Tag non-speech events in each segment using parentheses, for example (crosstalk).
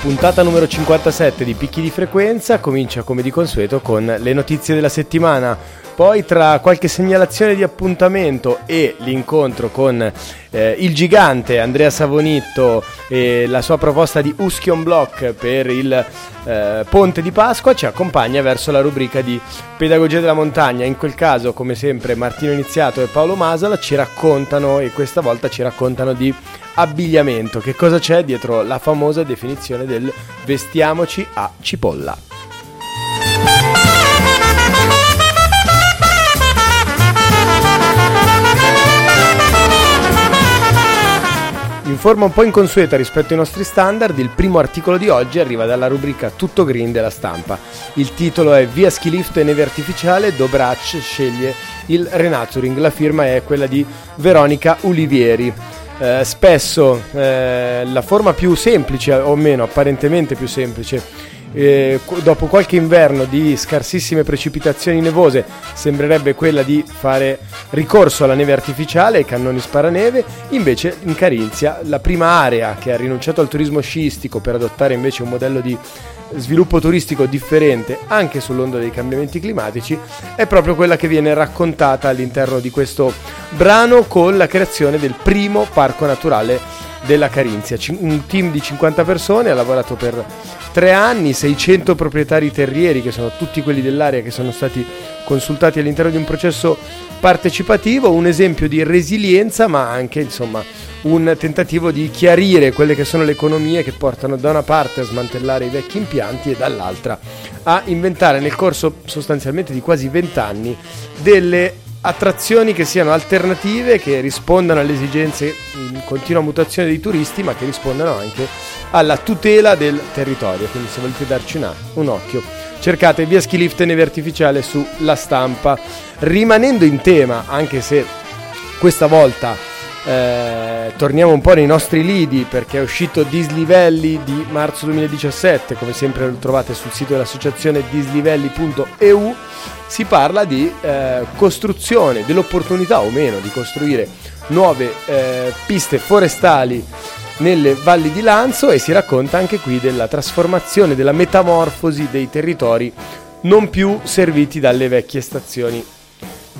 Puntata numero 57 di Picchi di Frequenza comincia come di consueto con le notizie della settimana. Poi tra qualche segnalazione di appuntamento e l'incontro con eh, il gigante Andrea Savonitto e la sua proposta di Uschion Block per il eh, Ponte di Pasqua ci accompagna verso la rubrica di Pedagogia della Montagna. In quel caso, come sempre, Martino Iniziato e Paolo Masala ci raccontano e questa volta ci raccontano di abbigliamento. Che cosa c'è dietro la famosa definizione del vestiamoci a cipolla? In forma un po' inconsueta rispetto ai nostri standard, il primo articolo di oggi arriva dalla rubrica Tutto Green della stampa. Il titolo è Via ski lift e neve artificiale, Dobrac sceglie il renaturing. La firma è quella di Veronica Ulivieri. Eh, spesso eh, la forma più semplice, o meno apparentemente più semplice, eh, dopo qualche inverno di scarsissime precipitazioni nevose sembrerebbe quella di fare ricorso alla neve artificiale e cannoni sparaneve, invece in Carinzia la prima area che ha rinunciato al turismo sciistico per adottare invece un modello di sviluppo turistico differente anche sull'onda dei cambiamenti climatici è proprio quella che viene raccontata all'interno di questo brano con la creazione del primo parco naturale della Carinzia. Un team di 50 persone ha lavorato per tre anni, 600 proprietari terrieri, che sono tutti quelli dell'area che sono stati consultati all'interno di un processo partecipativo, un esempio di resilienza, ma anche insomma un tentativo di chiarire quelle che sono le economie che portano da una parte a smantellare i vecchi impianti e dall'altra a inventare nel corso sostanzialmente di quasi 20 anni delle attrazioni che siano alternative, che rispondano alle esigenze in continua mutazione dei turisti, ma che rispondano anche alla tutela del territorio. Quindi se volete darci una, un occhio, cercate via ski lift e neve artificiale sulla stampa. Rimanendo in tema, anche se questa volta eh, torniamo un po' nei nostri lidi perché è uscito Dislivelli di marzo 2017, come sempre lo trovate sul sito dell'associazione dislivelli.eu si parla di eh, costruzione, dell'opportunità o meno di costruire nuove eh, piste forestali nelle valli di Lanzo e si racconta anche qui della trasformazione, della metamorfosi dei territori non più serviti dalle vecchie stazioni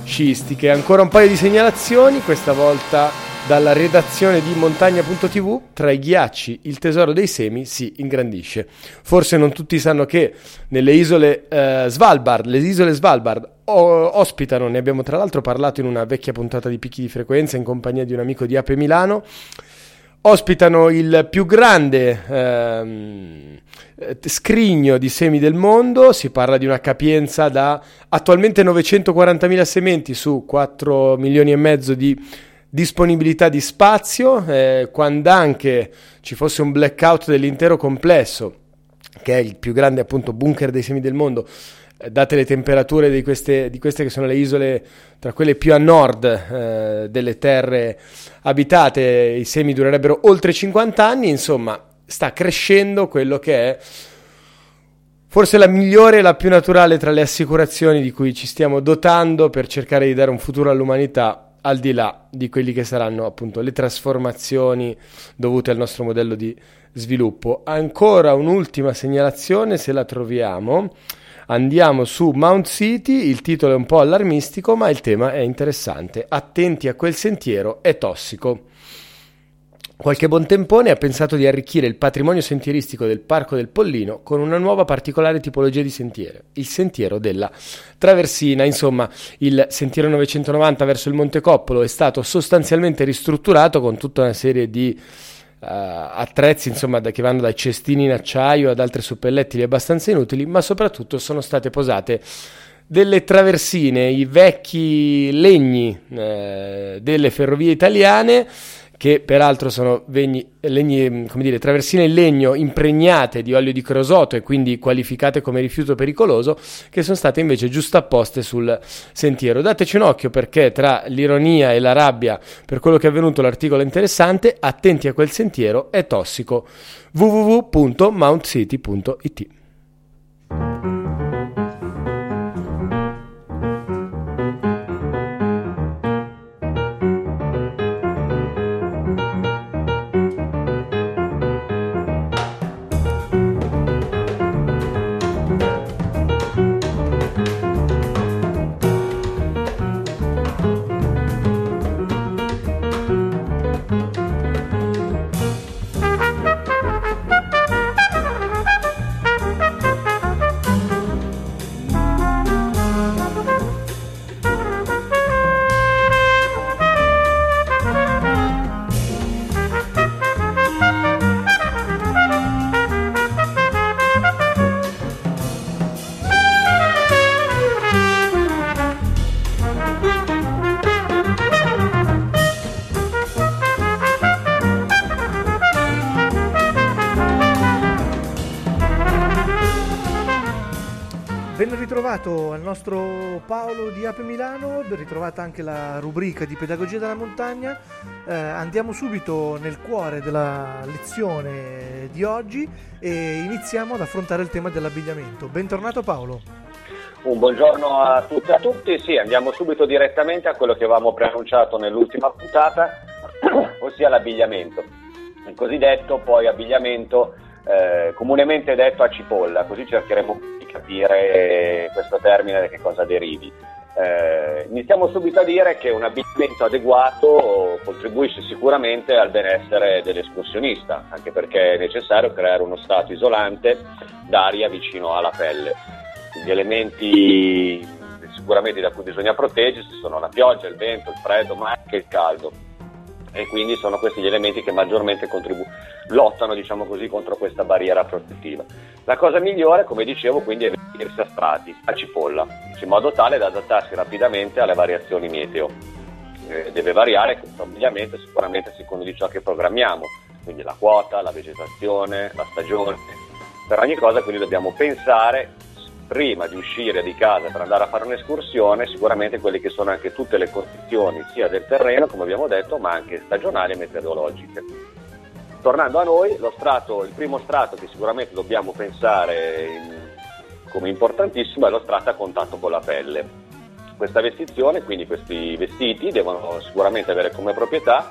sciistiche. Ancora un paio di segnalazioni, questa volta dalla redazione di montagna.tv, tra i ghiacci il tesoro dei semi si ingrandisce. Forse non tutti sanno che nelle isole eh, Svalbard, le isole Svalbard ospitano, ne abbiamo tra l'altro parlato in una vecchia puntata di picchi di frequenza in compagnia di un amico di Ape Milano, ospitano il più grande ehm, scrigno di semi del mondo, si parla di una capienza da attualmente 940.000 sementi su 4 milioni e mezzo di disponibilità di spazio, eh, quando anche ci fosse un blackout dell'intero complesso, che è il più grande appunto bunker dei semi del mondo, eh, date le temperature di queste, di queste, che sono le isole tra quelle più a nord eh, delle terre abitate, i semi durerebbero oltre 50 anni, insomma sta crescendo quello che è forse la migliore e la più naturale tra le assicurazioni di cui ci stiamo dotando per cercare di dare un futuro all'umanità al di là di quelli che saranno appunto le trasformazioni dovute al nostro modello di sviluppo. Ancora un'ultima segnalazione, se la troviamo. Andiamo su Mount City, il titolo è un po' allarmistico, ma il tema è interessante. Attenti a quel sentiero, è tossico. Qualche buontempone ha pensato di arricchire il patrimonio sentieristico del Parco del Pollino con una nuova particolare tipologia di sentiero, il sentiero della traversina. Insomma, il sentiero 990 verso il Monte Coppolo è stato sostanzialmente ristrutturato con tutta una serie di uh, attrezzi insomma, da, che vanno dai cestini in acciaio ad altre suppellettili abbastanza inutili, ma soprattutto sono state posate delle traversine, i vecchi legni eh, delle ferrovie italiane che peraltro sono vegni, legni, dire, traversine in legno impregnate di olio di creosoto e quindi qualificate come rifiuto pericoloso, che sono state invece giustapposte sul sentiero. Dateci un occhio perché tra l'ironia e la rabbia per quello che è avvenuto l'articolo è interessante, attenti a quel sentiero, è tossico. www.mountcity.it ritrovato al nostro Paolo di Ape Milano, ritrovata anche la rubrica di Pedagogia della Montagna. Eh, andiamo subito nel cuore della lezione di oggi e iniziamo ad affrontare il tema dell'abbigliamento. Bentornato Paolo. Un buongiorno a tutti e a tutti, sì, andiamo subito direttamente a quello che avevamo preannunciato nell'ultima puntata, (clears throat) ossia l'abbigliamento. Il cosiddetto poi abbigliamento eh, comunemente detto a cipolla, così cercheremo di capire questo termine da che cosa derivi. Eh, iniziamo subito a dire che un abbigliamento adeguato contribuisce sicuramente al benessere dell'escursionista, anche perché è necessario creare uno stato isolante d'aria vicino alla pelle. Gli elementi sicuramente da cui bisogna proteggersi sono la pioggia, il vento, il freddo, ma anche il caldo e quindi sono questi gli elementi che maggiormente contribu- lottano diciamo così, contro questa barriera protettiva. La cosa migliore, come dicevo, quindi è vestirsi a strati, a cipolla, in modo tale da adattarsi rapidamente alle variazioni meteo. Eh, deve variare abbigliamento sicuramente secondo di ciò che programmiamo, quindi la quota, la vegetazione, la stagione. Per ogni cosa quindi dobbiamo pensare prima di uscire di casa per andare a fare un'escursione, sicuramente quelle che sono anche tutte le condizioni sia del terreno, come abbiamo detto, ma anche stagionali e meteorologiche. Tornando a noi, strato, il primo strato che sicuramente dobbiamo pensare in, come importantissimo è lo strato a contatto con la pelle. Questa vestizione, quindi questi vestiti, devono sicuramente avere come proprietà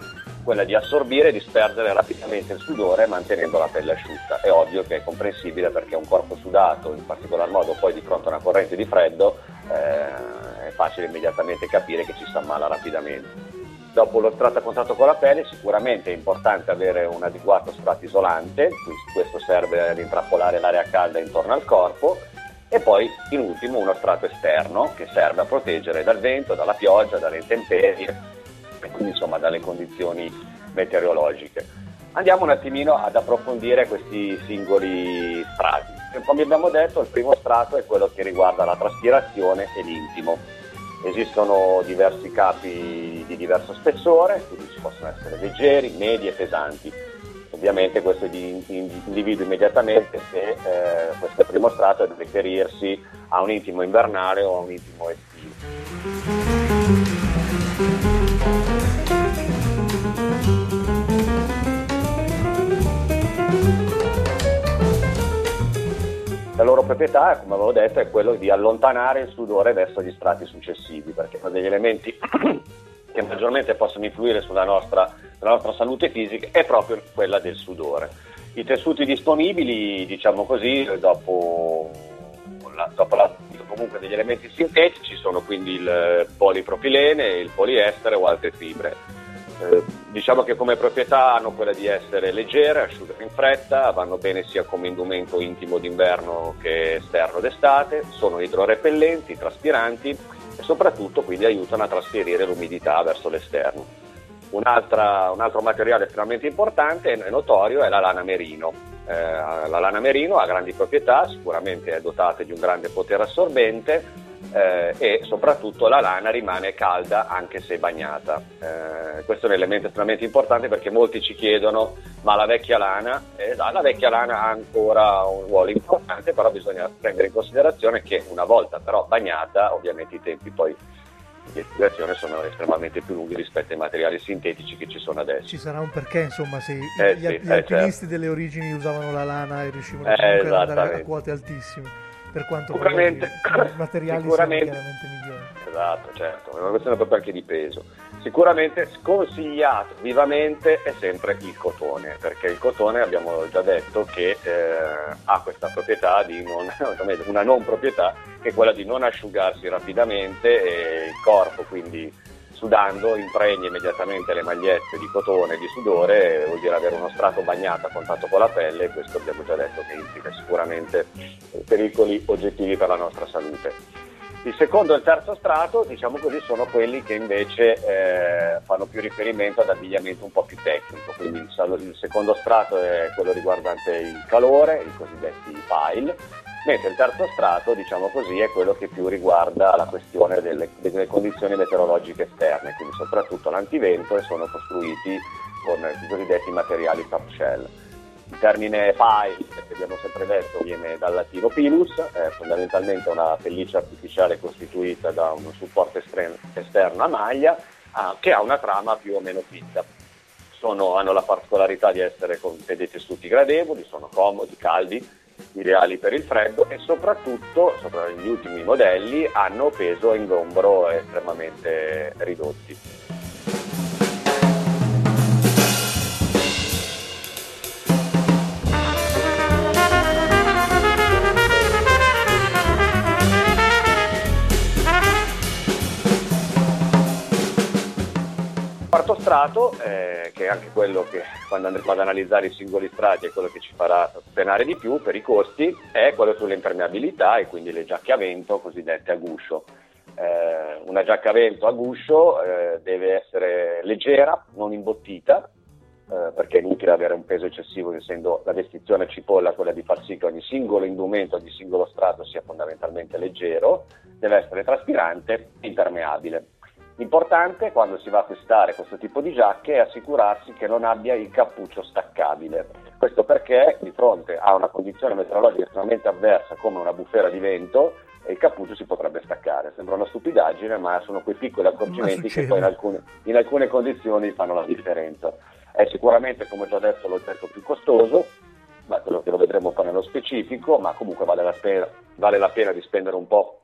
quella di assorbire e disperdere rapidamente il sudore mantenendo la pelle asciutta. È ovvio che è comprensibile perché un corpo sudato, in particolar modo poi di fronte a una corrente di freddo, eh, è facile immediatamente capire che ci si ammala rapidamente. Dopo lo strato a contatto con la pelle sicuramente è importante avere un adeguato strato isolante, questo serve ad intrappolare l'aria calda intorno al corpo e poi in ultimo uno strato esterno che serve a proteggere dal vento, dalla pioggia, dalle intemperie quindi insomma dalle condizioni meteorologiche. Andiamo un attimino ad approfondire questi singoli strati. Come abbiamo detto, il primo strato è quello che riguarda la traspirazione e l'intimo. Esistono diversi capi di diverso spessore, quindi ci possono essere leggeri, medi e pesanti. Ovviamente questo individua immediatamente se eh, questo primo strato deve riferirsi a un intimo invernale o a un intimo estivo. Proprietà, come avevo detto, è quello di allontanare il sudore verso gli strati successivi, perché uno degli elementi (clears throat) che maggiormente possono influire sulla nostra, sulla nostra salute fisica è proprio quella del sudore. I tessuti disponibili, diciamo così, dopo la, dopo la, comunque degli elementi sintetici sono quindi il polipropilene, il poliestere o altre fibre. Eh, diciamo che come proprietà hanno quella di essere leggere, asciugare in fretta, vanno bene sia come indumento intimo d'inverno che esterno d'estate, sono idrorepellenti, traspiranti e soprattutto quindi aiutano a trasferire l'umidità verso l'esterno. un altro materiale estremamente importante e notorio è la lana merino. Eh, la lana merino ha grandi proprietà, sicuramente è dotata di un grande potere assorbente, eh, e soprattutto la lana rimane calda anche se bagnata. Eh, questo è un elemento estremamente importante perché molti ci chiedono ma la vecchia lana, eh, la vecchia lana ha ancora un ruolo importante, però bisogna prendere in considerazione che una volta però bagnata, ovviamente i tempi poi di esplicazione sono estremamente più lunghi rispetto ai materiali sintetici che ci sono adesso. Ci sarà un perché, insomma, se eh, gli, sì, gli eh, alpinisti certo. delle origini usavano la lana e riuscivano eh, ad andare a quote altissime per quanto sicuramente, i (laughs) materiali sicuramente, siano chiaramente migliori. Esatto, certo, è una questione proprio anche di peso. Sicuramente sconsigliato vivamente è sempre il cotone, perché il cotone abbiamo già detto che eh, ha questa proprietà di non, (laughs) una non proprietà che è quella di non asciugarsi rapidamente e il corpo quindi sudando impregni immediatamente le magliette di cotone di sudore, vuol dire avere uno strato bagnato a contatto con la pelle e questo abbiamo già detto che implica sicuramente pericoli oggettivi per la nostra salute. Il secondo e il terzo strato, diciamo così, sono quelli che invece eh, fanno più riferimento ad abbigliamento un po' più tecnico, quindi il, secondo strato è quello riguardante il calore, i cosiddetti pile, mentre il terzo strato, diciamo così, è quello che più riguarda la questione delle, delle condizioni meteorologiche esterne, quindi soprattutto l'antivento e sono costruiti con i cosiddetti materiali top shell. Il termine pile, che abbiamo sempre detto, viene dal latino pilus, è fondamentalmente una pelliccia artificiale costituita da un supporto esterno a maglia ah, che ha una trama più o meno fitta. Sono, hanno la particolarità di essere con dei tessuti gradevoli, sono comodi, caldi, ideali per il freddo e soprattutto, soprattutto gli ultimi modelli, hanno peso e ingombro estremamente ridotti. Strato, eh, che è anche quello che quando andremo ad analizzare i singoli strati è quello che ci farà penare di più per i costi, è quello sull'impermeabilità e quindi le giacche a vento cosiddette a guscio. Eh, una giacca a vento a guscio eh, deve essere leggera, non imbottita, eh, perché è inutile avere un peso eccessivo essendo la vestizione cipolla quella di far sì che ogni singolo indumento, ogni singolo strato sia fondamentalmente leggero, deve essere traspirante e impermeabile. L'importante quando si va a acquistare questo tipo di giacche è assicurarsi che non abbia il cappuccio staccabile. Questo perché di fronte a una condizione meteorologica estremamente avversa come una bufera di vento, il cappuccio si potrebbe staccare. Sembra una stupidaggine, ma sono quei piccoli accorgimenti che poi in alcune, in alcune condizioni fanno la differenza. È sicuramente, come già detto, l'oggetto più costoso, ma quello che lo vedremo poi nello specifico, ma comunque vale la, pena, vale la pena di spendere un po'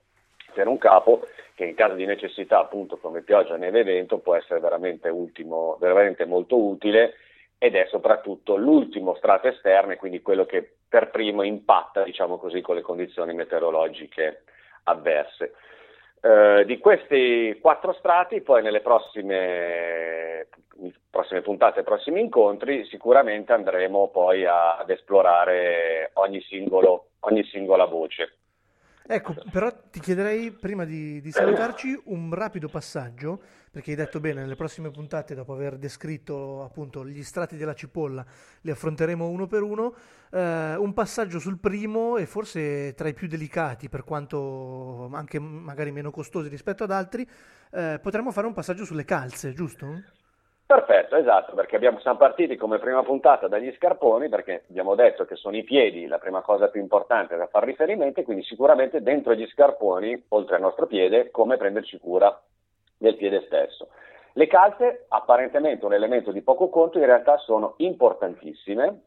per un capo che in caso di necessità, appunto come pioggia, neve e vento, può essere veramente, ultimo, veramente molto utile ed è soprattutto l'ultimo strato esterno e quindi quello che per primo impatta, diciamo così, con le condizioni meteorologiche avverse. Eh, di questi quattro strati, poi nelle prossime, prossime puntate, prossimi incontri, sicuramente andremo poi a, ad esplorare ogni, singolo, ogni singola voce. Ecco, però ti chiederei prima di, di, salutarci un rapido passaggio, perché hai detto bene, nelle prossime puntate, dopo aver descritto appunto gli strati della cipolla, li affronteremo uno per uno. Eh, un passaggio sul primo e forse tra i più delicati, per quanto anche magari meno costosi rispetto ad altri, eh, potremmo fare un passaggio sulle calze, giusto? Perfetto, esatto, perché abbiamo, siamo partiti come prima puntata dagli scarponi, perché abbiamo detto che sono i piedi la prima cosa più importante da fare riferimento, quindi sicuramente dentro gli scarponi, oltre al nostro piede, come prenderci cura del piede stesso. Le calze, apparentemente un elemento di poco conto, in realtà sono importantissime,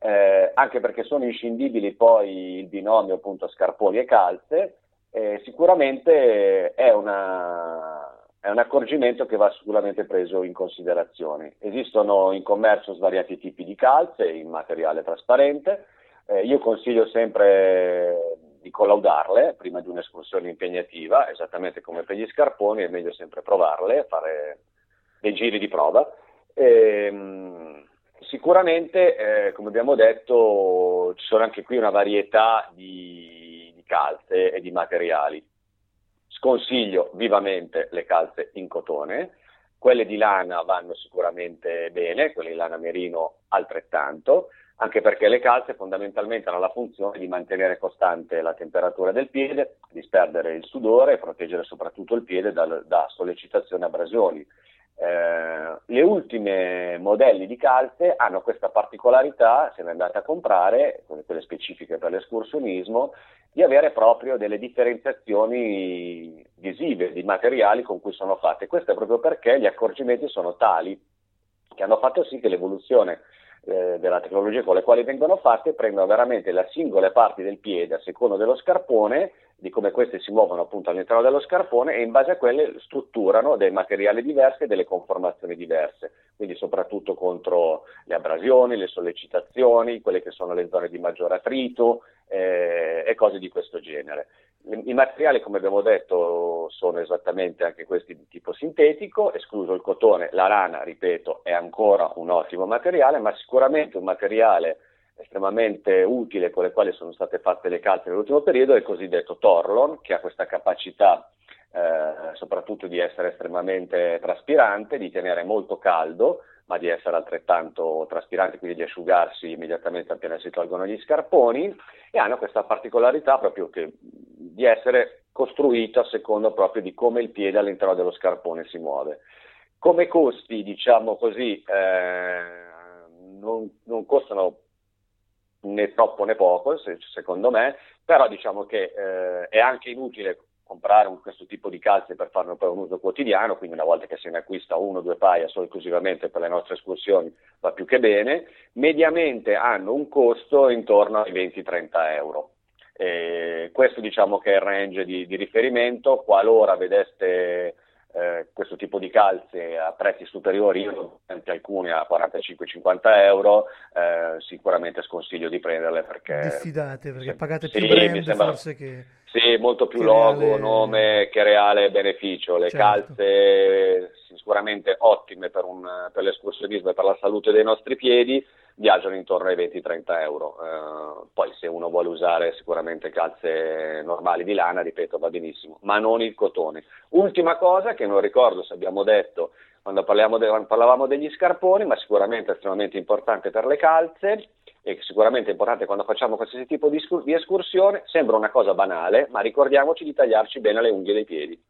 eh, anche perché sono inscindibili poi il binomio appunto scarponi e calze, eh, sicuramente è una è un accorgimento che va sicuramente preso in considerazione. Esistono in commercio svariati tipi di calze in materiale trasparente, eh, io consiglio sempre di collaudarle prima di un'escursione impegnativa, esattamente come per gli scarponi, è meglio sempre provarle, fare dei giri di prova. E, ehm, sicuramente, eh, come abbiamo detto, ci sono anche qui una varietà di, di calze e di materiali sconsiglio vivamente le calze in cotone, Quelle di lana vanno sicuramente bene, quelle di lana merino altrettanto, anche perché le calze fondamentalmente hanno la funzione di mantenere costante la temperatura del piede, disperdere il sudore e proteggere soprattutto il piede da, da sollecitazione e abrasioni. Eh, le ultime modelli di calze hanno questa particolarità, se ne andate a comprare, quelle specifiche per l'escursionismo, di avere proprio delle differenziazioni visive di materiali con cui sono fatte. Questo è proprio perché gli accorgimenti sono tali che hanno fatto sì che l'evoluzione eh, della tecnologia con le quali vengono fatte prendono veramente le singole parti del piede a secondo dello scarpone di come queste si muovono appunto all'interno dello scarpone e in base a quelle strutturano dei materiali diversi e delle conformazioni diverse, quindi soprattutto contro le abrasioni, le sollecitazioni, quelle che sono le zone di maggior attrito eh, e cose di questo genere. I materiali, come abbiamo detto, sono esattamente anche questi di tipo sintetico, escluso il cotone, la lana, ripeto, è ancora un ottimo materiale, ma sicuramente un materiale estremamente utile con le quali sono state fatte le calze nell'ultimo periodo è il cosiddetto Torlon, che ha questa capacità eh, soprattutto di essere estremamente traspirante, di tenere molto caldo, ma di essere altrettanto traspirante, quindi di asciugarsi immediatamente appena si tolgono gli scarponi, e hanno questa particolarità proprio che, di essere costruito a secondo proprio di come il piede all'interno dello scarpone si muove. Come costi, diciamo così, eh, non, non costano né troppo né poco, secondo me, però diciamo che eh, è anche inutile comprare un, questo tipo di calze per farne poi un uso quotidiano, quindi una volta che se ne acquista uno o due paia solo esclusivamente per le nostre escursioni va più che bene, mediamente hanno un costo intorno ai 20-30 euro. E questo diciamo che è il range di, di riferimento, qualora vedeste eh, questo tipo di calze a prezzi superiori, io alcuni a 45-50 euro, eh, sicuramente sconsiglio di prenderle perché... Diffidate, perché se, pagate più sì, brand sembra, forse che... Sì, molto più logo, reale... nome che reale beneficio. Le certo. calze sicuramente ottime per, un, per l'escursionismo e per la salute dei nostri piedi, viaggiano intorno ai 20-30 euro. Uh, poi se uno vuole usare sicuramente calze normali di lana, ripeto, va benissimo, ma non il cotone. Ultima cosa che non ricordo se abbiamo detto quando, de- quando parlavamo degli scarponi, ma sicuramente estremamente importante per le calze e sicuramente importante quando facciamo qualsiasi tipo di, di escursione, sembra una cosa banale, ma ricordiamoci di tagliarci bene le unghie dei piedi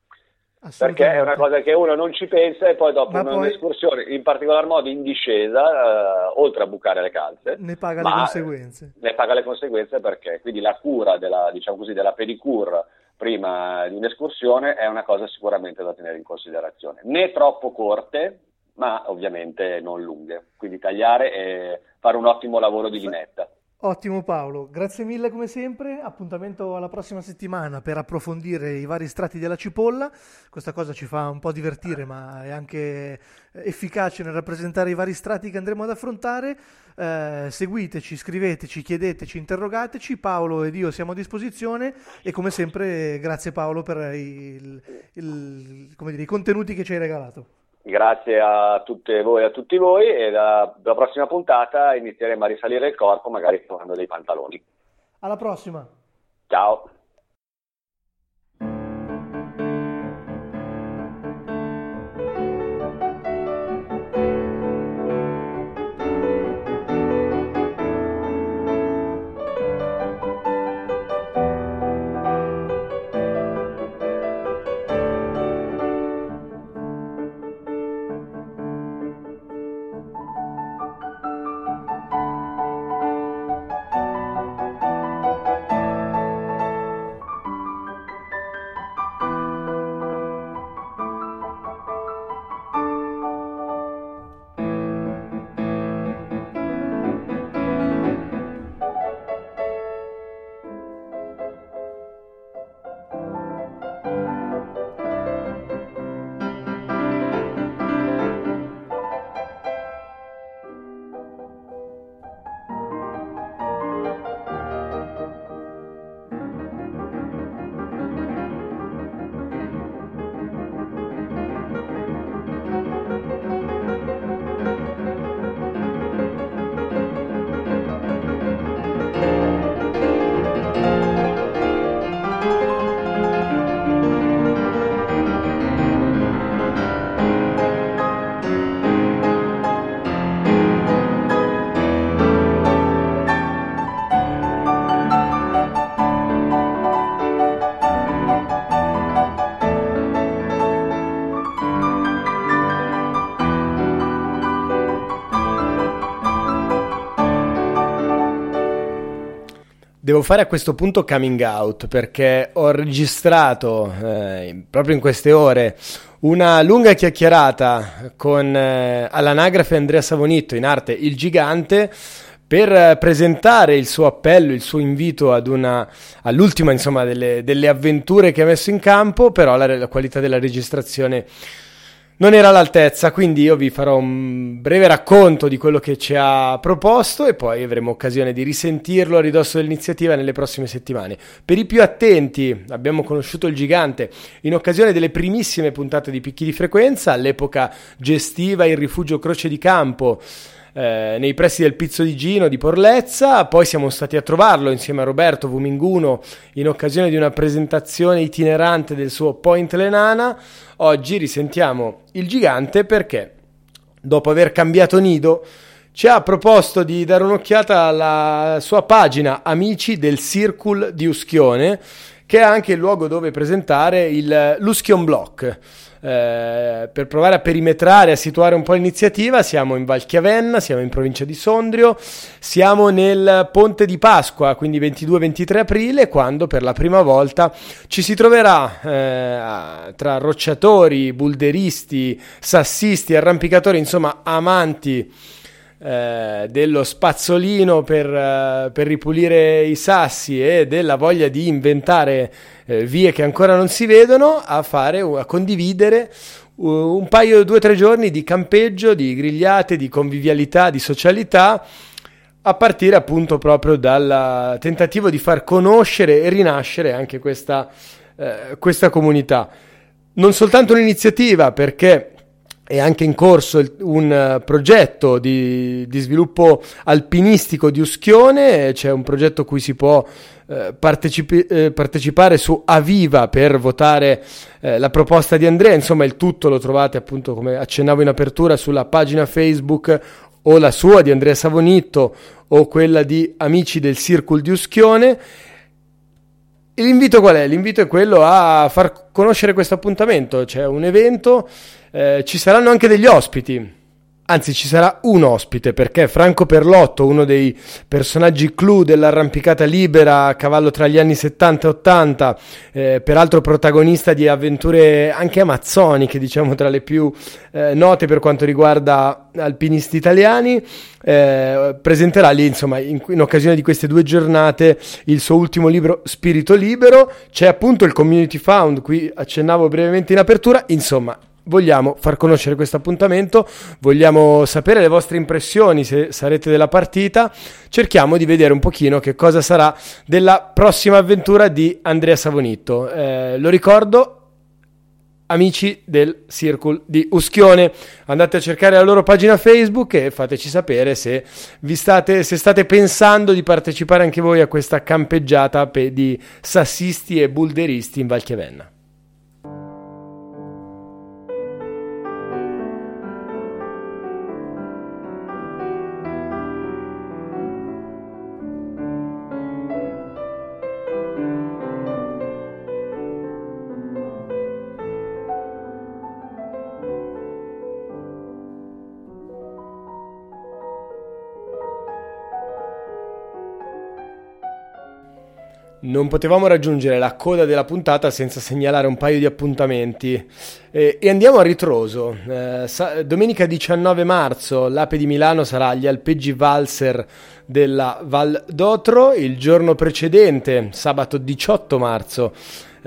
perché è una cosa che uno non ci pensa e poi dopo Ma un'escursione, poi... in particolar modo in discesa, eh, oltre a bucare le calze, ne paga le conseguenze. Ne paga le conseguenze perché quindi la cura della, diciamo così, della pedicure prima di un'escursione è una cosa sicuramente da tenere in considerazione. Né troppo corte, ma ovviamente non lunghe. Quindi tagliare e fare un ottimo lavoro di linetta. Ottimo Paolo, grazie mille come sempre, appuntamento alla prossima settimana per approfondire i vari strati della cipolla, questa cosa ci fa un po' divertire ma è anche efficace nel rappresentare i vari strati che andremo ad affrontare, eh, seguiteci, scriveteci, chiedeteci, interrogateci, Paolo ed io siamo a disposizione. E come sempre grazie Paolo per il, il, dire, i contenuti che ci hai regalato. Grazie a tutte voi e a tutti voi e dalla, dalla prossima puntata inizieremo a risalire il corpo magari trovando dei pantaloni. Alla prossima. Ciao. Devo fare a questo punto coming out perché ho registrato eh, proprio in queste ore una lunga chiacchierata con eh, all'anagrafe Andrea Savonitto in arte Il Gigante per presentare il suo appello, il suo invito una, all'ultima insomma, delle, delle, avventure che ha messo in campo, però la, la qualità della registrazione non era all'altezza, quindi io vi farò un breve racconto di quello che ci ha proposto e poi avremo occasione di risentirlo a ridosso dell'iniziativa nelle prossime settimane. Per i più attenti, abbiamo conosciuto il gigante in occasione delle primissime puntate di Picchi di Frequenza, all'epoca gestiva il rifugio Croce di Campo eh, nei pressi del Pizzo di Gino di Porlezza, poi siamo stati a trovarlo insieme a Roberto Vuminguno in occasione di una presentazione itinerante del suo Point Lenana. Oggi risentiamo il gigante perché dopo aver cambiato nido ci ha proposto di dare un'occhiata alla sua pagina Amici del Circle di Uschione, che è anche il luogo dove presentare il l'Uschion Block. Eh, per provare a perimetrare, a situare un po' l'iniziativa, siamo in Valchiavenna, siamo in provincia di Sondrio, siamo nel Ponte di Pasqua, quindi 22-23 aprile, quando per la prima volta ci si troverà eh, tra rocciatori, bulderisti, sassisti, arrampicatori, insomma amanti eh, dello spazzolino per, eh, per, ripulire i sassi e della voglia di inventare eh, vie che ancora non si vedono a fare, a condividere un paio, due o tre giorni di campeggio, di grigliate, di convivialità, di socialità a partire appunto proprio dal tentativo di far conoscere e rinascere anche questa, eh, questa comunità. Non soltanto un'iniziativa perché è anche in corso un eh, progetto di, di, sviluppo alpinistico di Uschione, c'è un progetto cui si può eh, partecipi- eh, partecipare su Aviva per votare eh, la proposta di Andrea, insomma il tutto lo trovate appunto come accennavo in apertura sulla pagina Facebook o la sua di Andrea Savonitto o quella di Amici del Circle di Uschione. L'invito qual è? L'invito è quello a far conoscere questo appuntamento, c'è un evento eh, ci saranno anche degli ospiti. Anzi, ci sarà un ospite perché Franco Perlotto, uno dei personaggi clou dell'arrampicata libera a cavallo tra gli anni 70 e 80, eh, peraltro protagonista di avventure anche amazzoniche, diciamo tra le più eh, note per quanto riguarda alpinisti italiani, eh, presenterà lì, insomma, in, in, occasione di queste due giornate, il suo ultimo libro Spirito Libero. C'è appunto il Community Found, qui accennavo brevemente in apertura. Insomma, vogliamo far conoscere questo appuntamento, vogliamo sapere le vostre impressioni se sarete della partita, cerchiamo di vedere un pochino che cosa sarà della prossima avventura di Andrea Savonitto. Eh, lo ricordo, amici del Circle di Uschione. Andate a cercare la loro pagina Facebook e fateci sapere se, state, se state pensando di partecipare anche voi a questa campeggiata di sassisti e bulderisti in Valchiavenna. Non potevamo raggiungere la coda della puntata senza segnalare un paio di appuntamenti eh, e andiamo a ritroso. Eh, sa- domenica 19 marzo l'Ape di Milano sarà agli alpeggi Valser della Val d'Otro, il giorno precedente, sabato 18 marzo,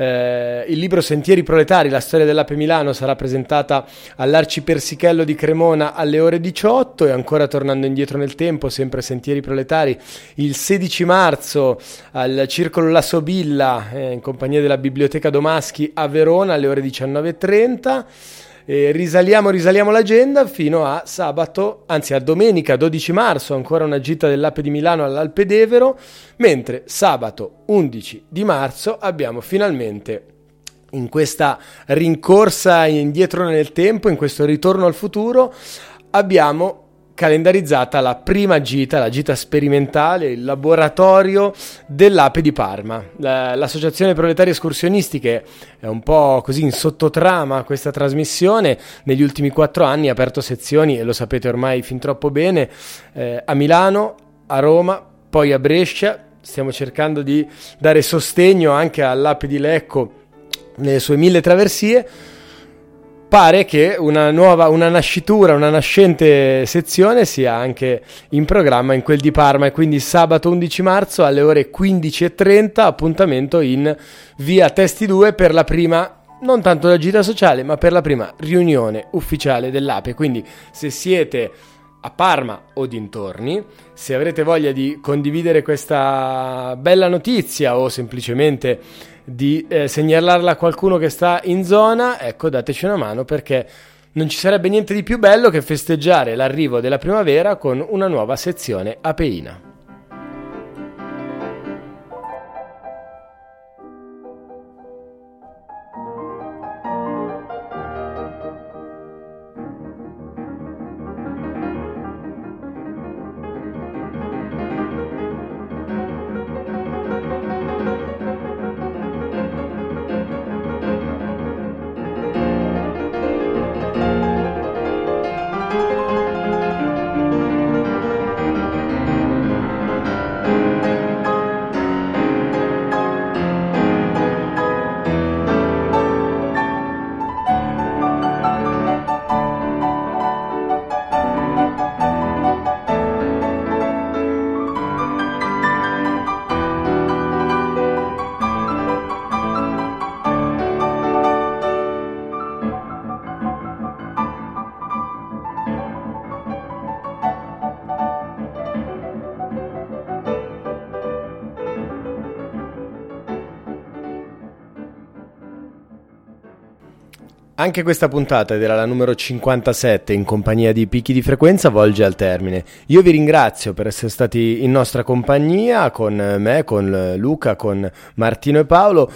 eh, il libro Sentieri Proletari, la storia dell'Ape Milano sarà presentata all'Arcipersichello di Cremona alle ore 18 e ancora tornando indietro nel tempo, sempre Sentieri Proletari, il 16 marzo al Circolo La Sobilla eh, in compagnia della Biblioteca Domaschi a Verona alle ore 19.30. E risaliamo, risaliamo l'agenda fino a sabato, anzi a domenica 12 marzo, ancora una gita dell'Ape di Milano all'Alpe d'Evero, mentre sabato 11 di marzo abbiamo finalmente in questa rincorsa indietro nel tempo, in questo ritorno al futuro, abbiamo calendarizzata la prima gita, la gita sperimentale, il laboratorio dell'Ape di Parma. L'Associazione Proletarie Escursionistiche è un po' così in sottotrama questa trasmissione, negli ultimi quattro anni ha aperto sezioni, e lo sapete ormai fin troppo bene, eh, a Milano, a Roma, poi a Brescia, stiamo cercando di dare sostegno anche all'ape di Lecco nelle sue mille traversie pare che una nuova, una nascitura, una nascente sezione sia anche in programma in quel di Parma e quindi sabato 11 marzo alle ore 15.30 appuntamento in via Testi 2 per la prima non tanto la gita sociale ma per la prima riunione ufficiale dell'APE quindi se siete a Parma o dintorni. Se avrete voglia di condividere questa bella notizia o semplicemente di eh, segnalarla a qualcuno che sta in zona, ecco dateci una mano perché non ci sarebbe niente di più bello che festeggiare l'arrivo della primavera con una nuova sezione apeina. Anche questa puntata, ed era la numero 57 in compagnia di Picchi di Frequenza, volge al termine. Io vi ringrazio per essere stati in nostra compagnia con me, con Luca, con Martino e Paolo.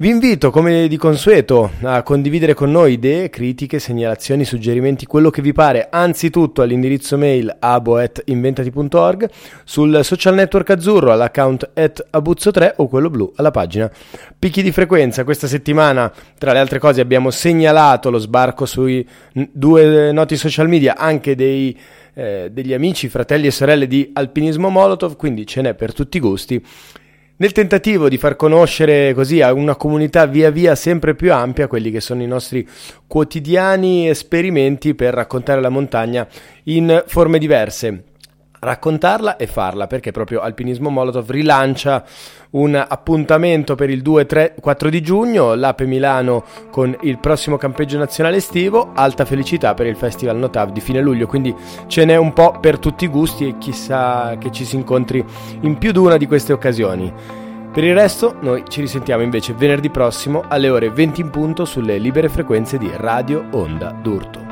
Vi invito, come di consueto, a condividere con noi idee, critiche, segnalazioni, suggerimenti, quello che vi pare, anzitutto all'indirizzo mail abo.inventati.org, sul social network azzurro all'account at abuzzo3 o quello blu alla pagina Picchi di frequenza. Questa settimana, tra le altre cose, abbiamo segnalato lo sbarco sui due noti social media anche dei, eh, degli amici, fratelli e sorelle di Alpinismo Molotov, quindi ce n'è per tutti i gusti nel tentativo di far conoscere così a una comunità via via sempre più ampia quelli che sono i nostri quotidiani esperimenti per raccontare la montagna in forme diverse raccontarla e farla perché proprio Alpinismo Molotov rilancia un appuntamento per il 2-3-4 di giugno, l'Ape Milano con il prossimo campeggio nazionale estivo, alta felicità per il Festival Notav di fine luglio, quindi ce n'è un po' per tutti i gusti e chissà che ci si incontri in più di una di queste occasioni. Per il resto noi ci risentiamo invece venerdì prossimo alle ore 20 in punto sulle libere frequenze di Radio Onda d'Urto.